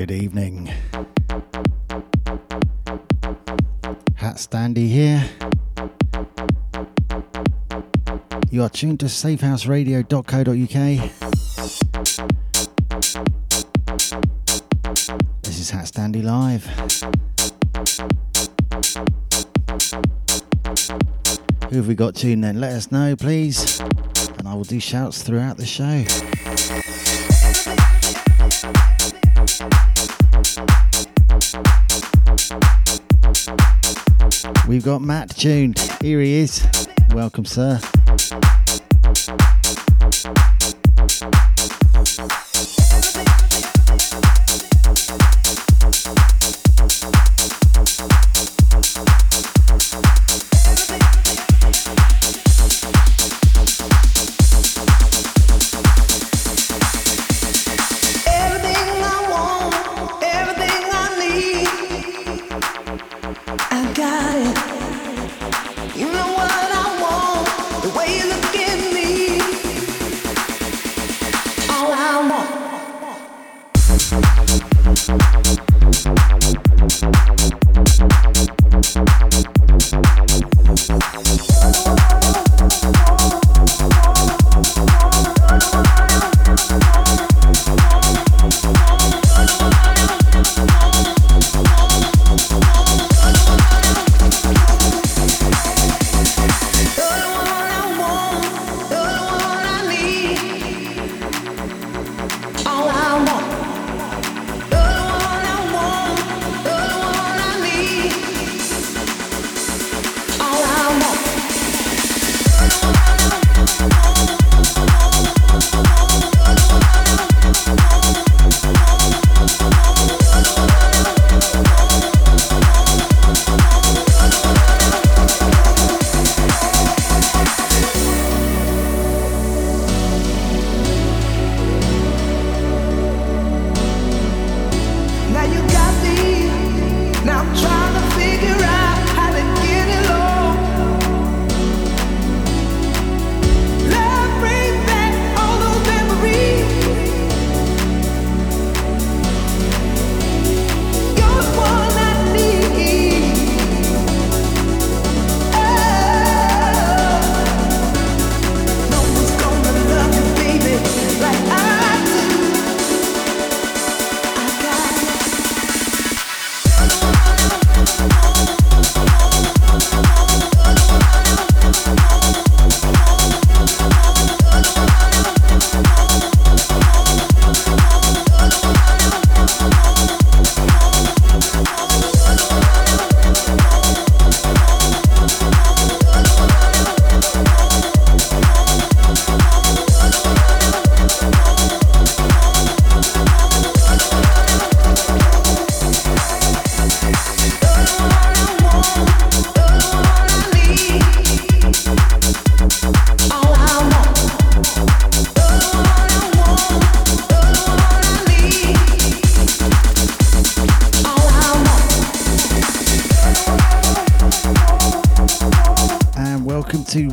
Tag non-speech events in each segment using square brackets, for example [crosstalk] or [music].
Good evening. HatStandy here. You are tuned to safehouseradio.co.uk. This is HatStandy Live. Who have we got tuned then? Let us know, please. And I will do shouts throughout the show. We've got Matt June. Here he is. Welcome, sir.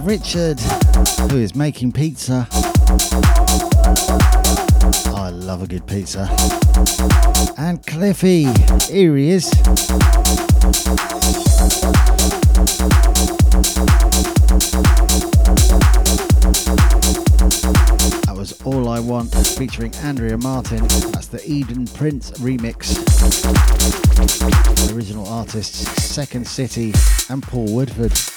Richard, who is making pizza. I love a good pizza. And Cliffy, here he is. That was All I Want featuring Andrea Martin. That's the Eden Prince remix. Original artists Secondcity and Paul Woolford.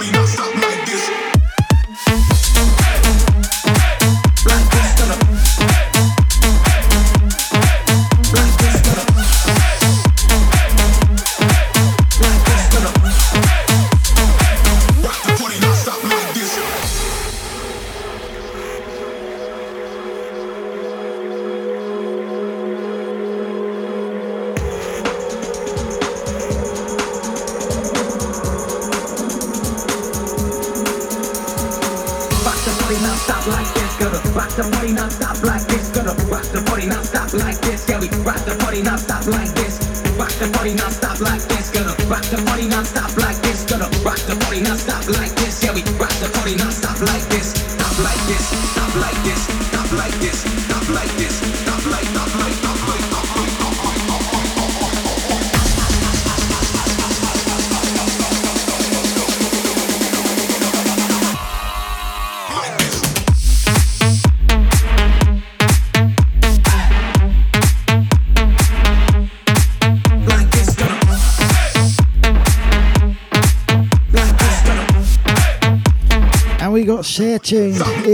party, not stop.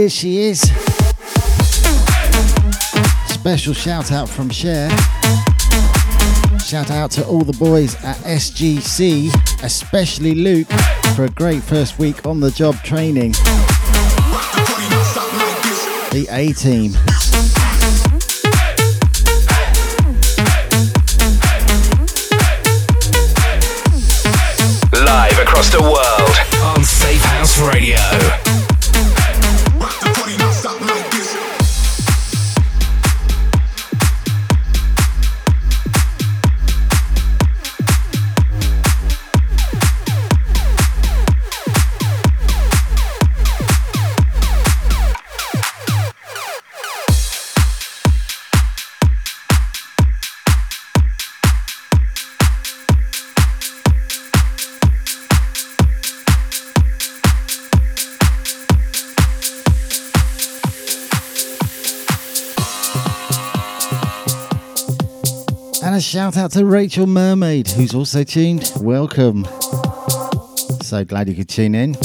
Here she is. Special shout out from Cher. Shout out to all the boys at SGC, especially Luke, for a great first week on the job training. The A team. Live across the world on Safe House Radio. shout out to Rachel Mermaid, who's also tuned. Welcome. So glad you could tune in.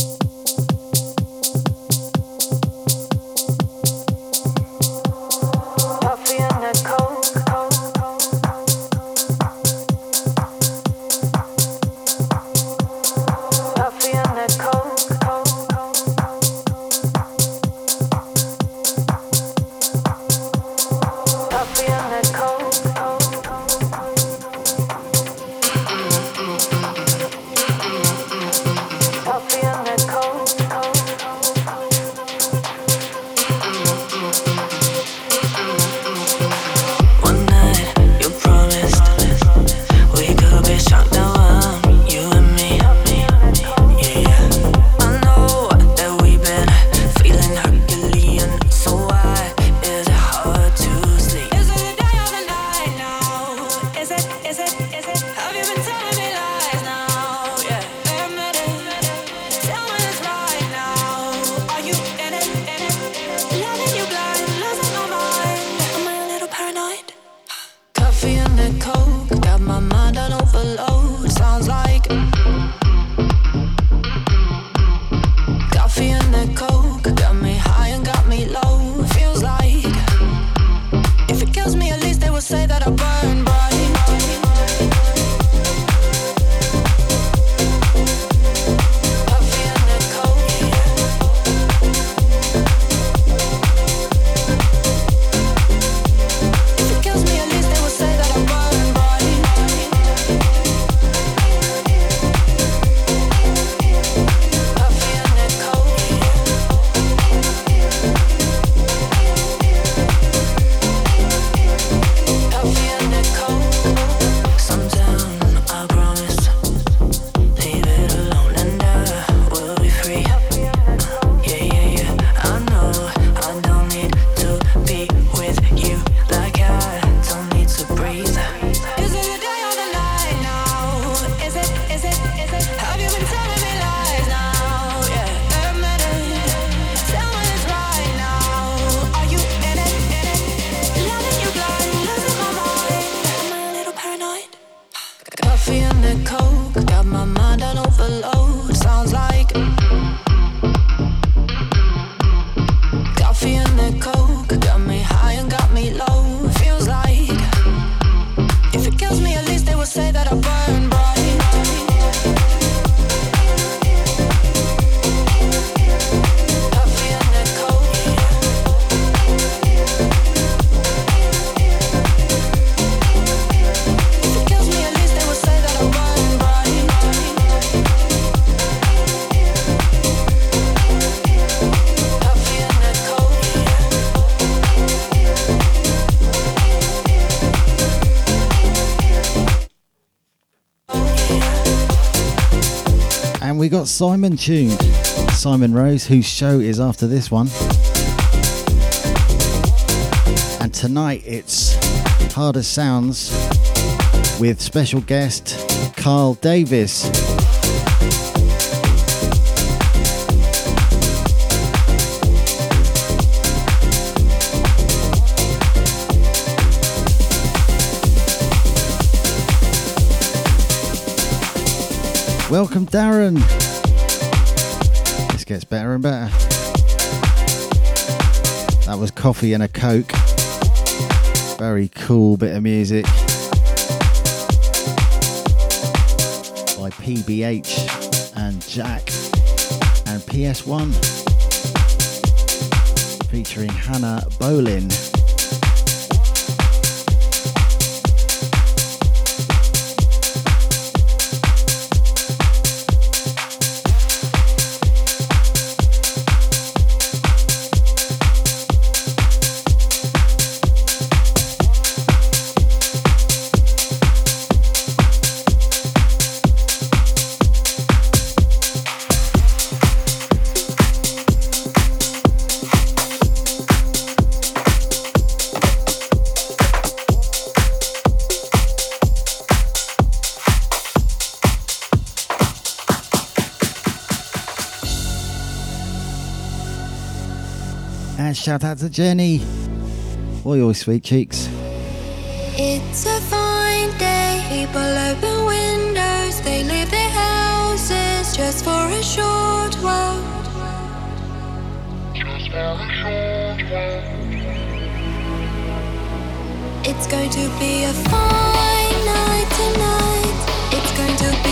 We got Simon tuned. Simon Rose, whose show is after this one. And tonight it's Harder Sounds with special guest Carl Davis. Welcome, Darren. This gets better and better. That was Coffee and a Coke. Very cool bit of music by PBH and Jack and PS1 featuring Hannah Boleyn. Shout out to Jenny. Boy, your sweet cheeks. It's a fine day. People open windows. They leave their houses just for a short while. It's going to be a fine night tonight. It's going to be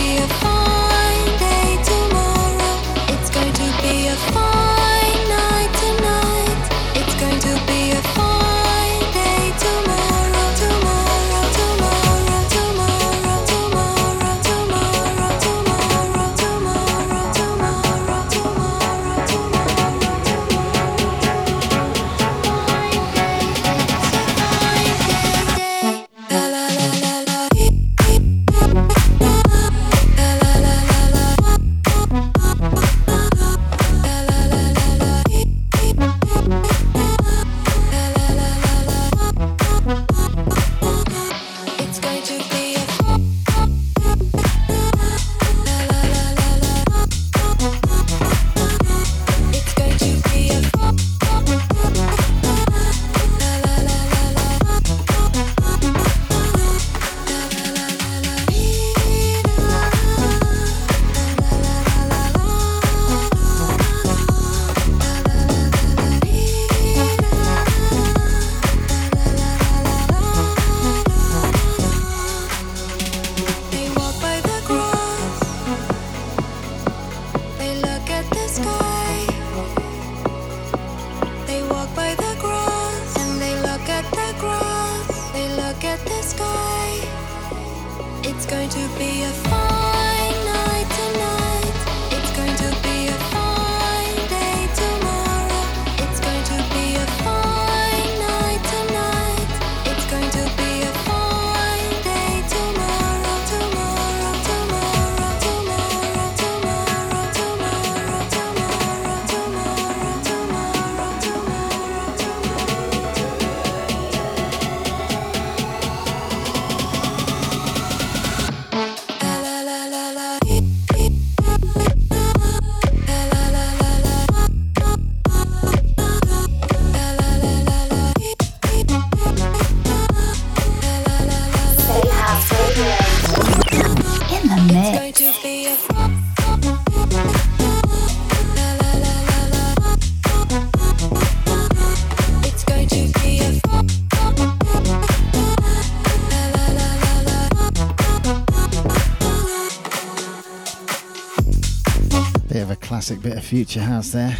classic bit of future house there.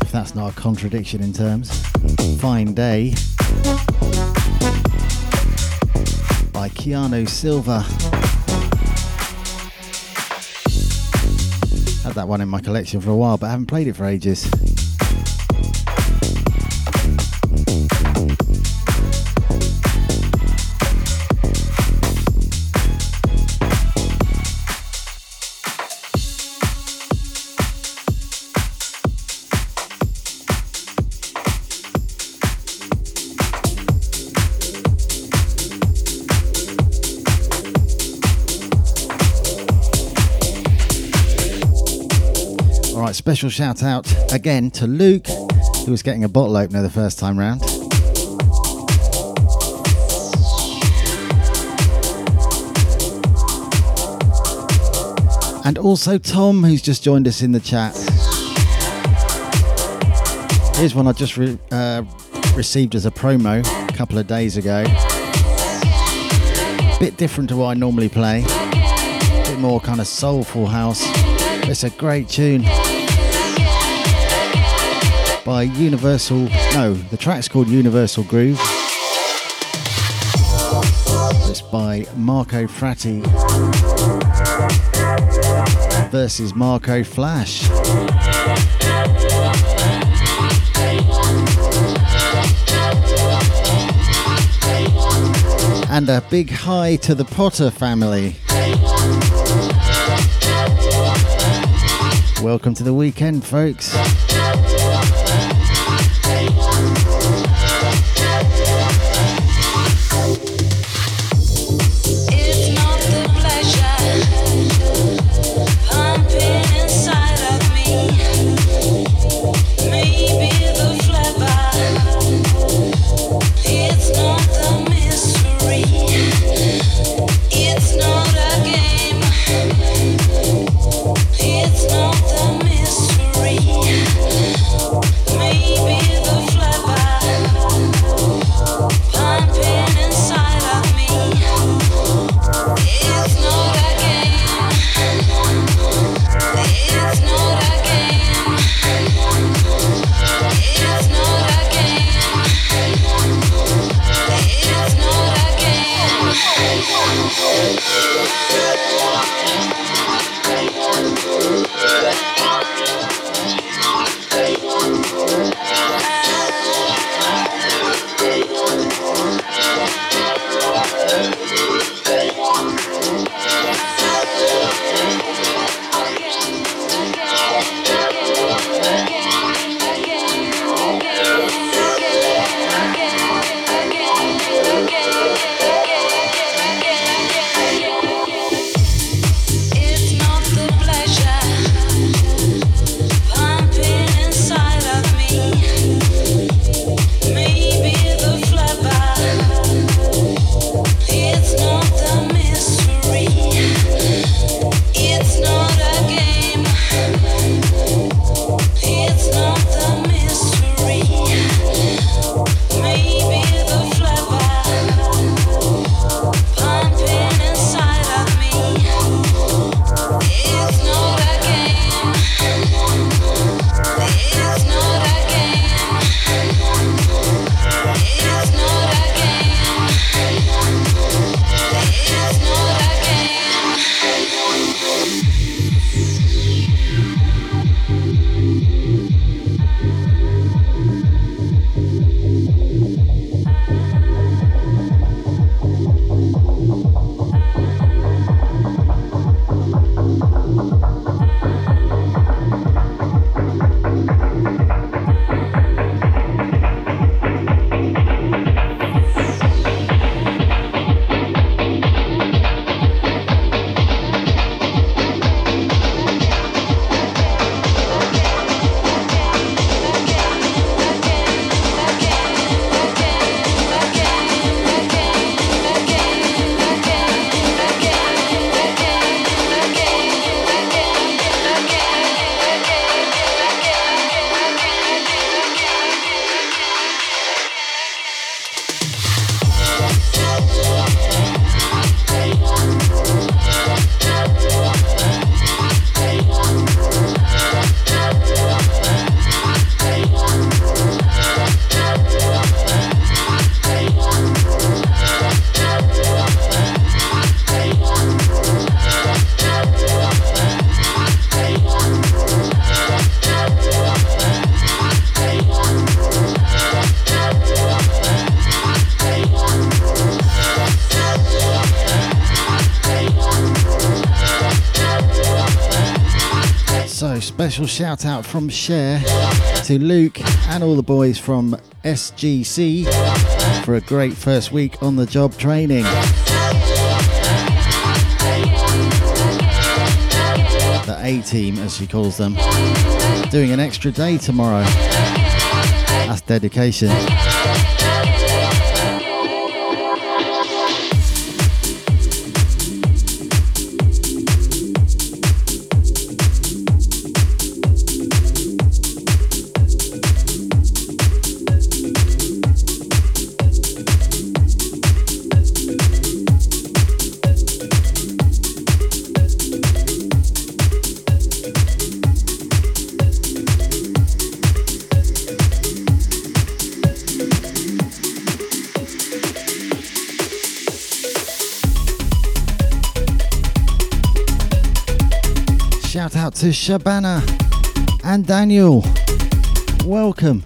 If that's not a contradiction in terms. Fine Day by Keanu Silva. Had that one in my collection for a while, but I haven't played it for ages. Special shout out again to Luke, who was getting a bottle opener the first time round. And also Tom, who's just joined us in the chat. Here's one I just re- uh, received as a promo a couple of days ago. Bit different to what I normally play. A bit more kind of soulful house. It's a great tune by Universal. No, the track's called Universal Groove. It's by Marco Fratty versus Marco Flash. And a big hi to the Potter family. Welcome to the weekend, folks. Special shout out from Cher to Luke and all the boys from SGC for a great first week on the job training. The A team, as she calls them, doing an extra day tomorrow. That's dedication. Shout out to Shabana and Daniel. Welcome.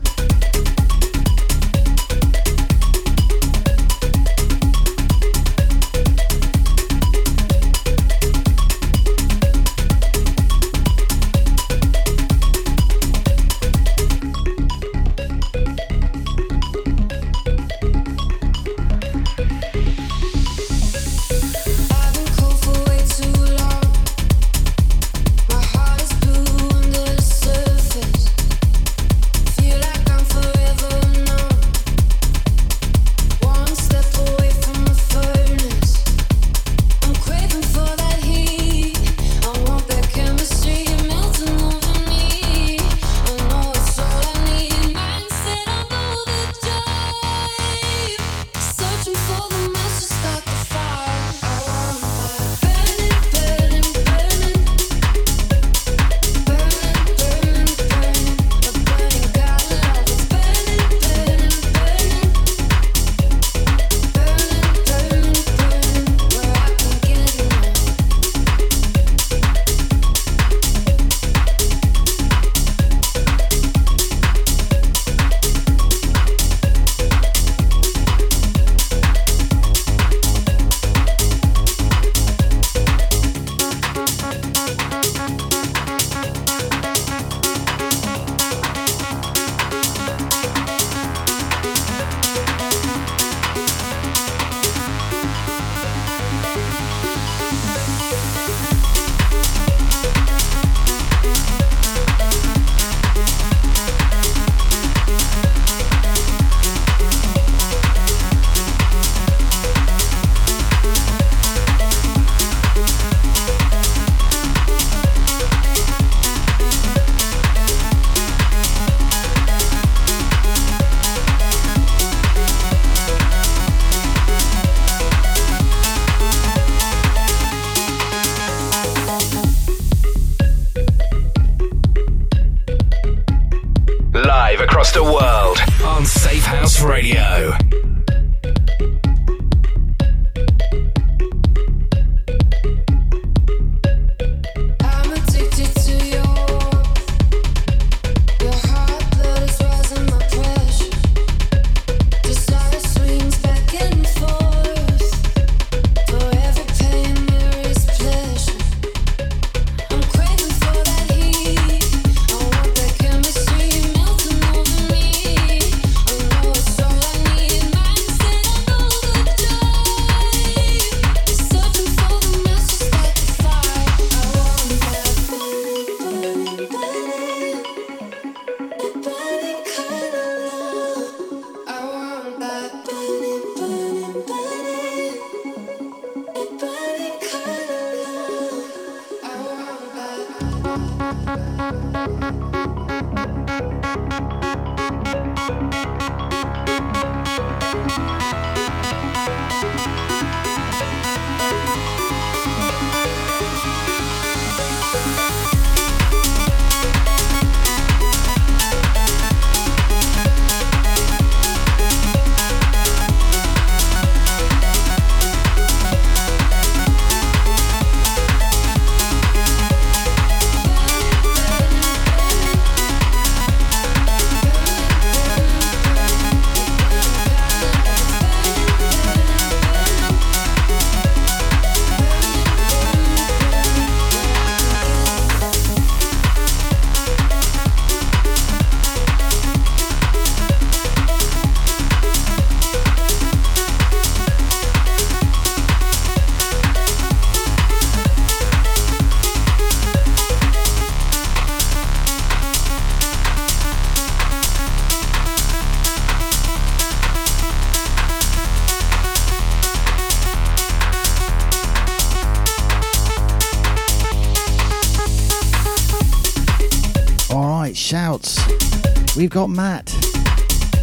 We've got Matt.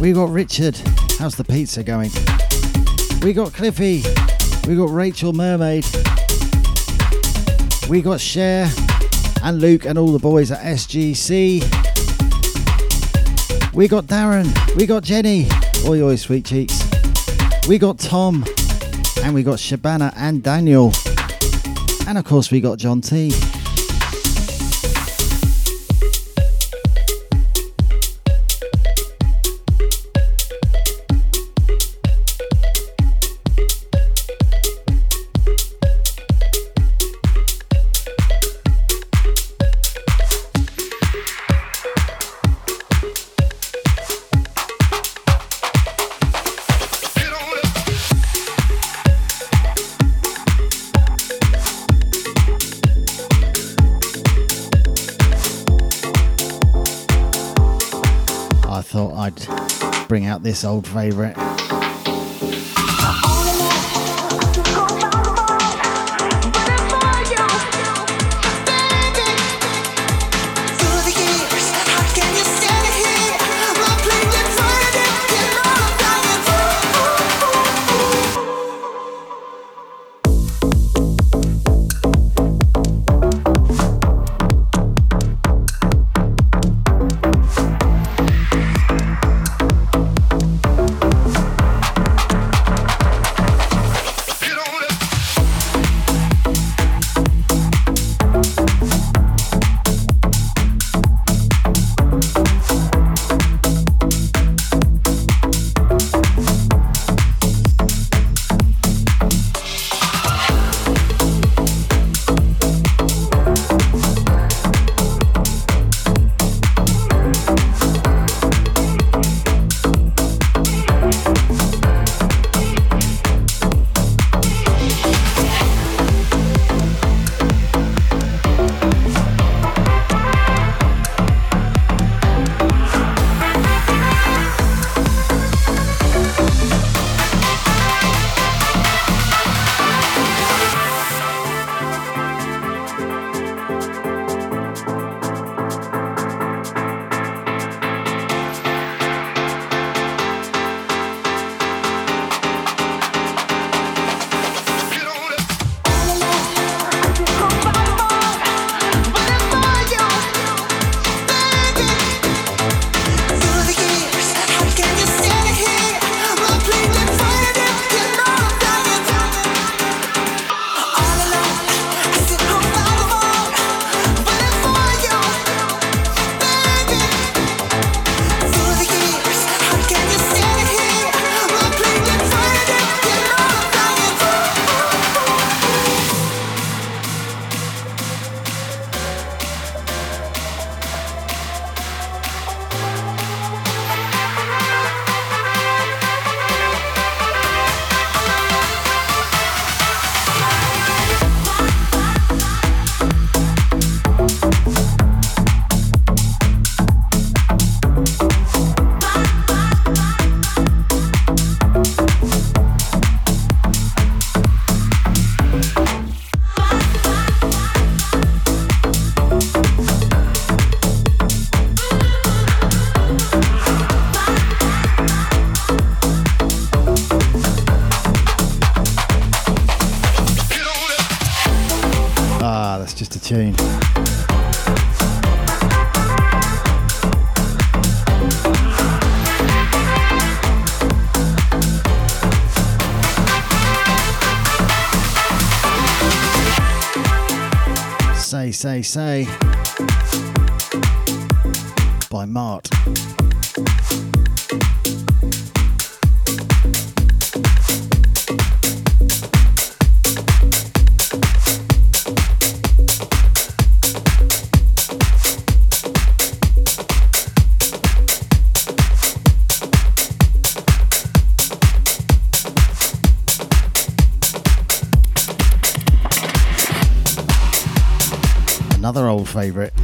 We've got Richard. How's the pizza going? We got Cliffy. We got Rachel Mermaid. We got Cher and Luke and all the boys at SGC. We got Darren. We got Jenny. Oi, oi, sweet cheeks. We got Tom. And we got Shabana and Daniel. And of course, we got John T. I thought I'd bring out this old favourite. Say, say. By Mart. Old favourite.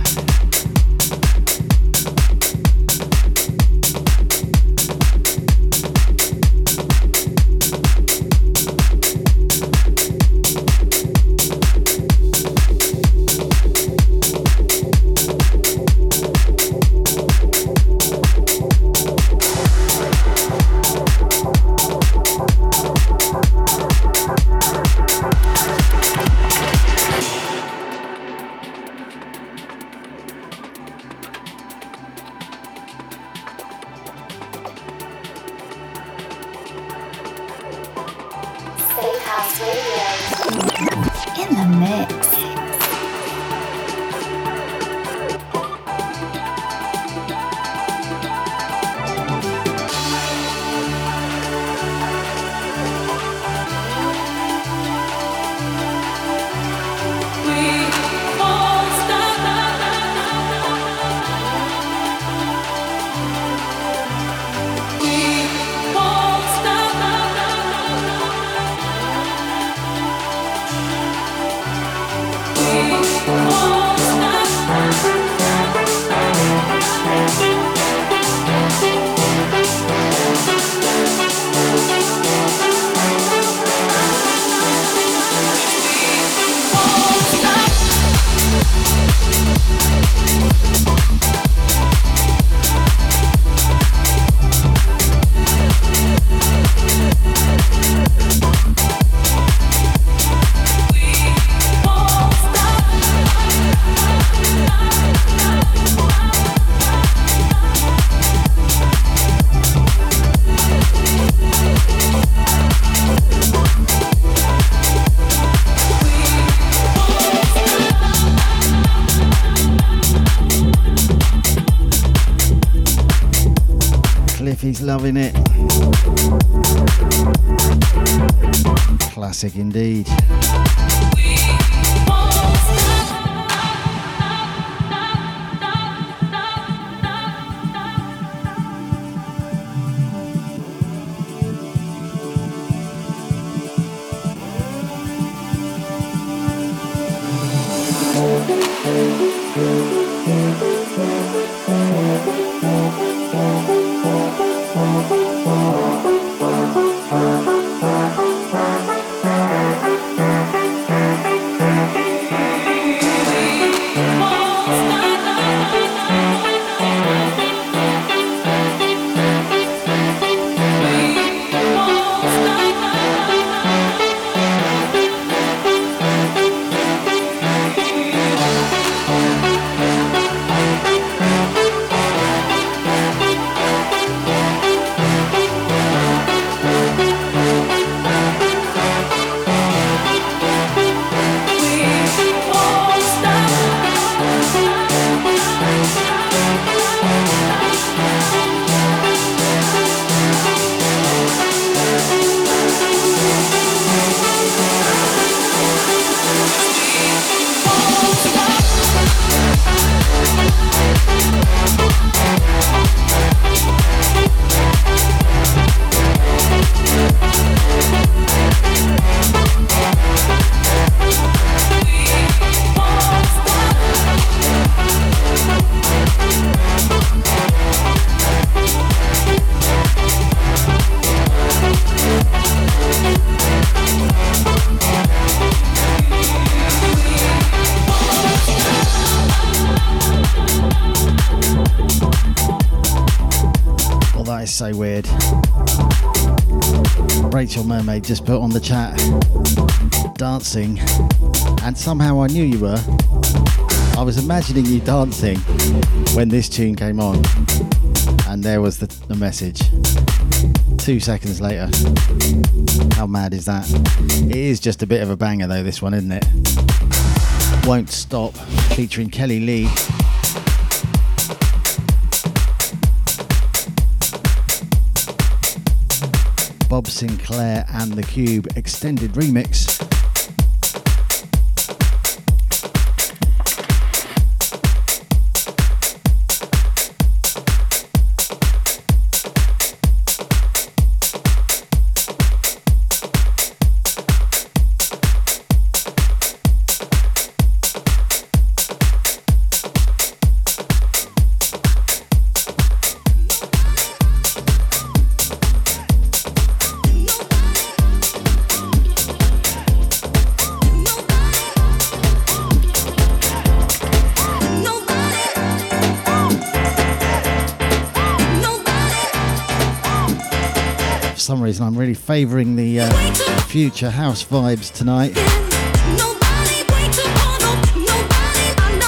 Loving it. Classic indeed. So weird. Rachel Mermaid just put on the chat dancing, and somehow I knew you were. I was imagining you dancing when this tune came on, and there was the, the message. Two seconds later. How mad is that? It is just a bit of a banger, though, this one, isn't it? Won't Stop, featuring Kelli-Leigh. Bob Sinclair and the Cube extended remix. Favouring the uh, future house vibes tonight.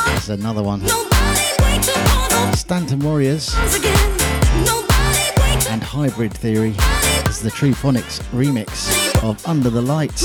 There's another one. Stanton Warriors and Hybrid Theory is the Tru Fonix remix of Under the Lights.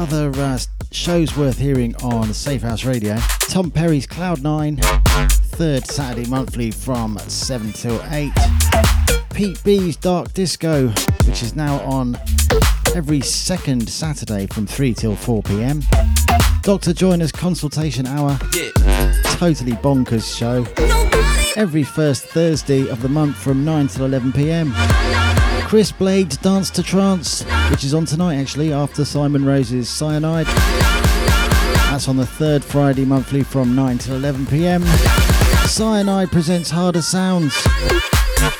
Other uh, shows worth hearing on Safehouse Radio. Tom Perry's Cloud Nine, third Saturday monthly from seven till eight. Pete B's Dark Disco, which is now on every second Saturday from three till four p.m. Dr. Joyner's Consultation Hour, totally bonkers show every first Thursday of the month from 9 till 11 pm. Chris Blade's Dance to Trance, which is on tonight actually after Simon Rose's Cyanide. That's on the third Friday monthly from 9 till 11 pm. Cyanide presents Harder Sounds.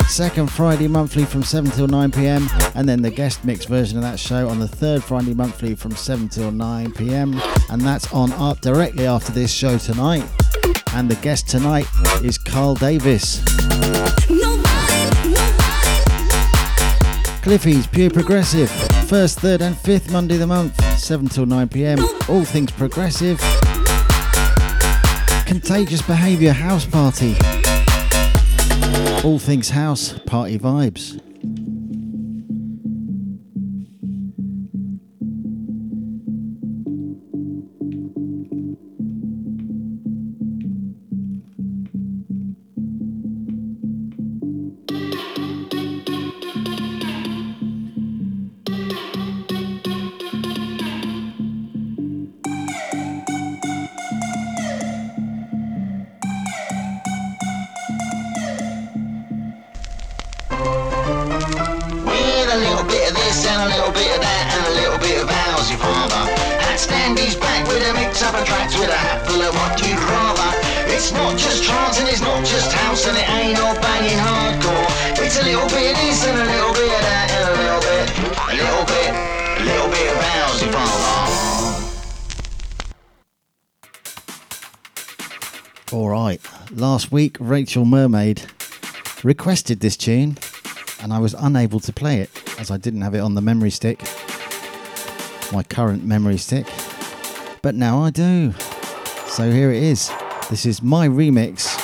Second Friday monthly from 7 till 9 pm, and then the guest mix version of that show on the third Friday monthly from 7 till 9 pm, and that's on up directly after this show tonight. And the guest tonight is Carl Davis. Cliffy's Pure Progressive, first, third, and fifth Monday of the month, 7 till 9 pm. All things progressive. Contagious Behaviour House Party. All things house, party vibes. Week, Rachel Mermaid requested this tune, and I was unable to play it as I didn't have it on the memory stick, my current memory stick. But now I do. So here it is. This is my remix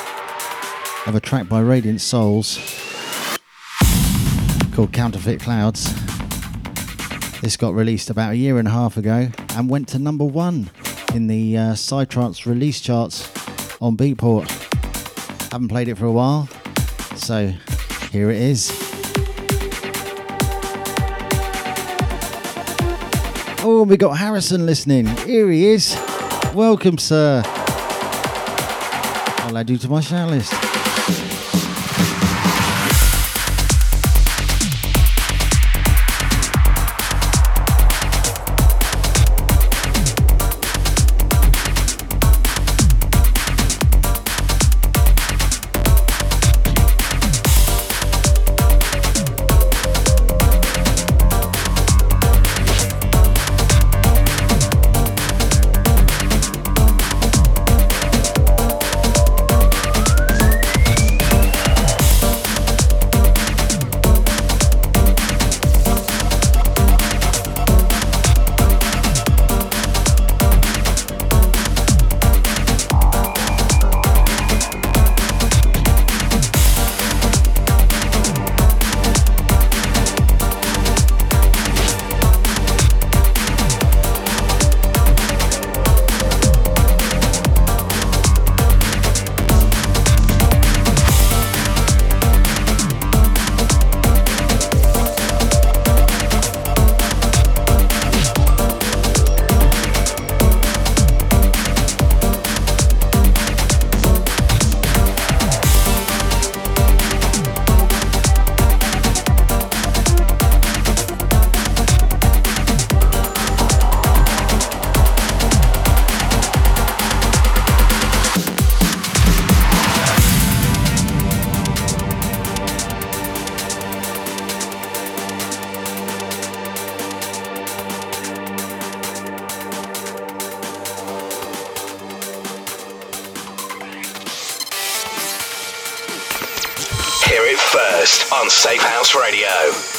of a track by Radiant Souls called Counterfeit Clouds. This got released about a year and a half ago and went to number one in the uh, Psytrance release charts on Beatport. Haven't played it for a while, so here it is. Oh, we got Harrison listening. Here he is. Welcome, sir. I'll add you to my shout list. Breakfast on Safehouse Radio.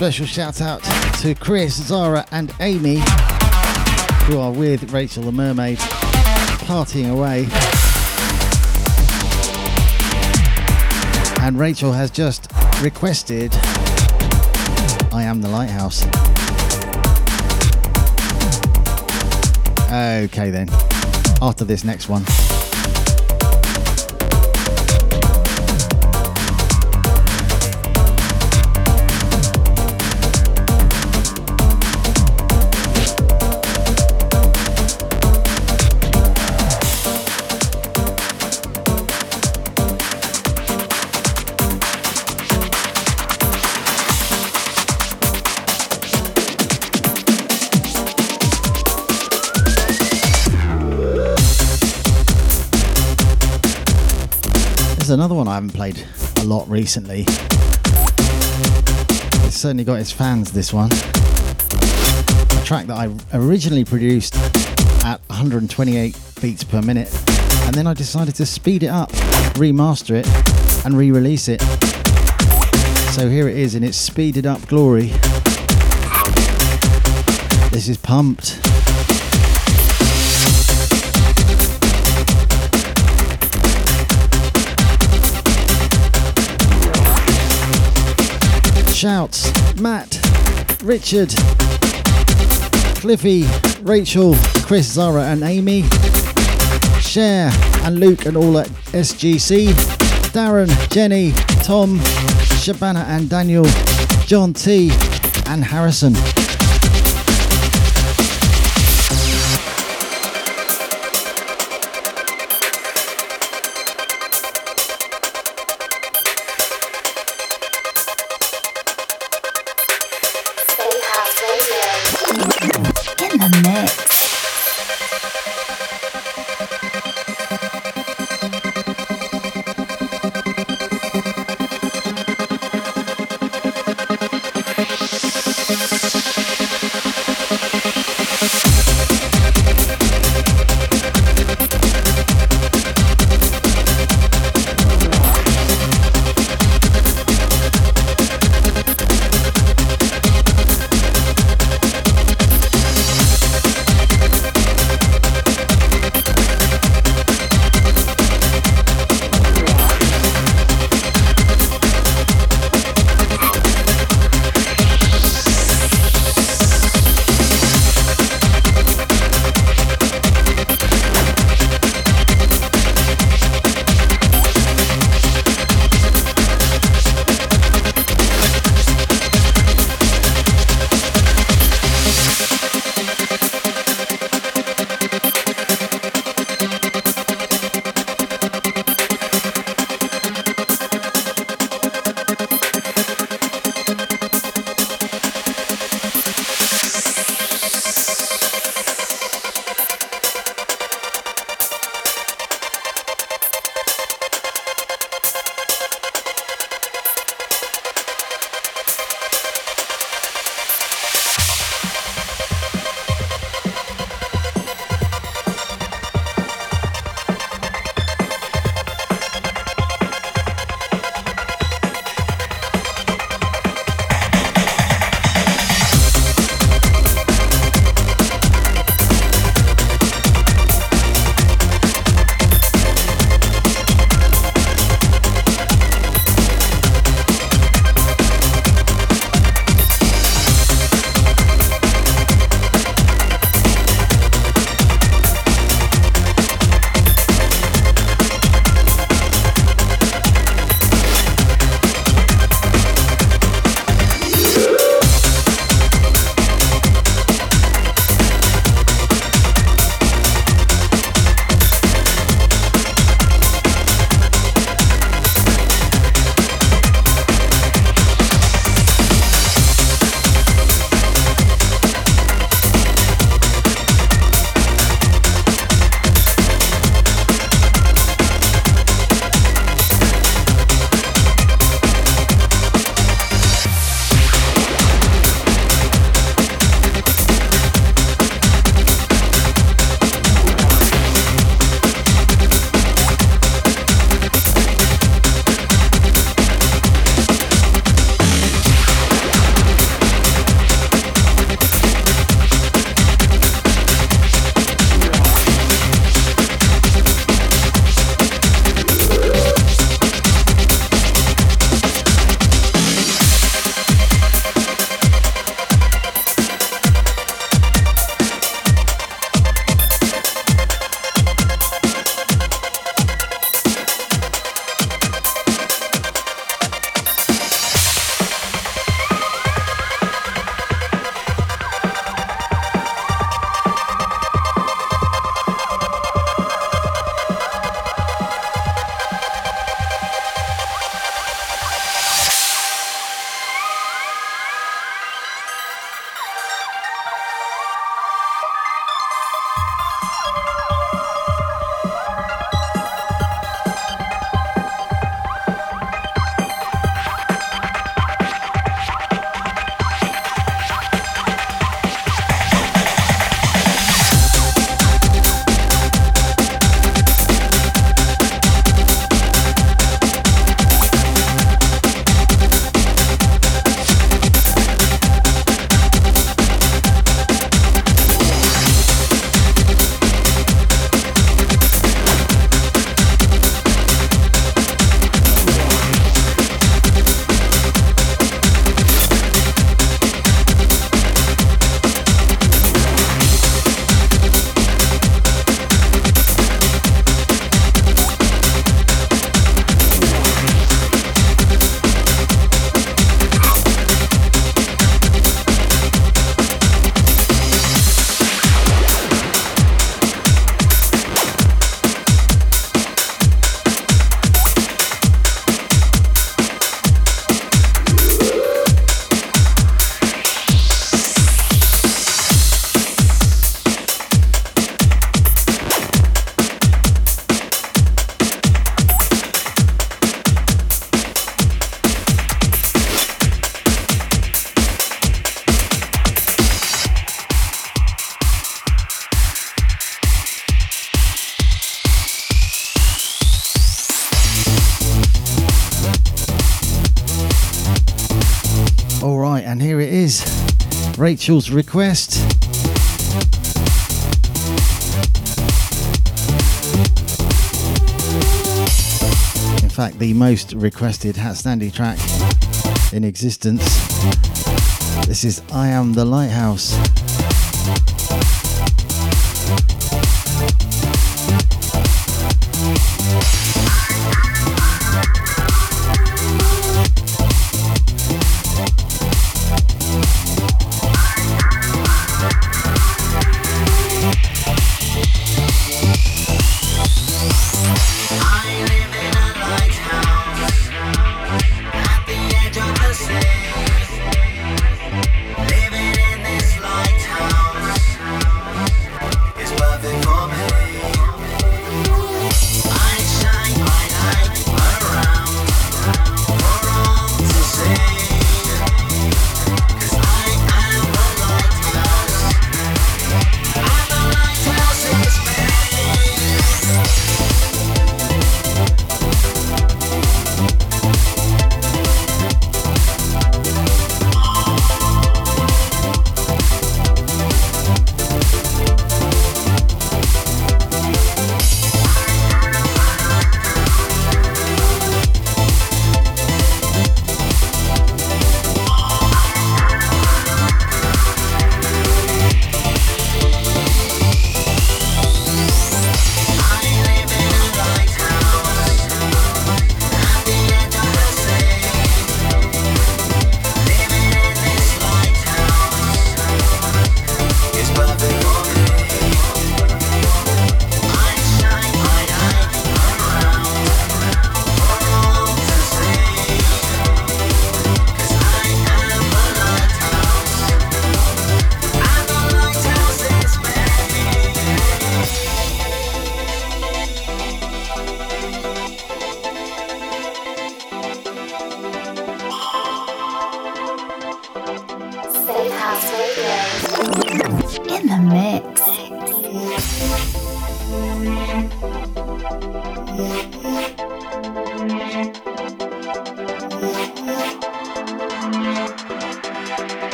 Special shout out to Chris, Zara, and Amy, who are with Rachel the Mermaid, partying away. And Rachel has just requested I Am the Lighthouse. Okay, then. After this next one. Another one I haven't played a lot recently. It's certainly got its fans, this one. A track that I originally produced at 128 beats per minute, and then I decided to speed it up, remaster it, and re release it. So here it is in its speeded up glory. This is pumped. Shouts, Matt, Richard, Cliffy, Rachel, Chris, Zara, and Amy. Cher and Luke and all at SGC. Darren, Jenny, Tom, Shabana and Daniel, John T, and Harrison. Rachel's request. In fact, the most requested HatStandy track in existence. This is I Am the Lighthouse.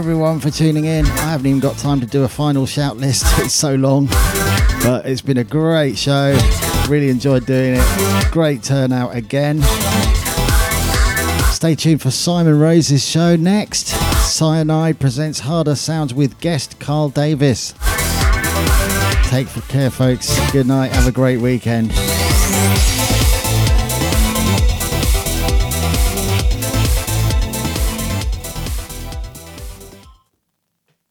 Everyone for tuning in. I haven't even got time to do a final shout list. [laughs] It's so long, but it's been a great show. Really enjoyed doing it. Great turnout again. Stay tuned for Simon Rose's show next. Cyanide presents Harder Sounds with guest Carl Davis. Take care, folks. Good night. Have a great weekend.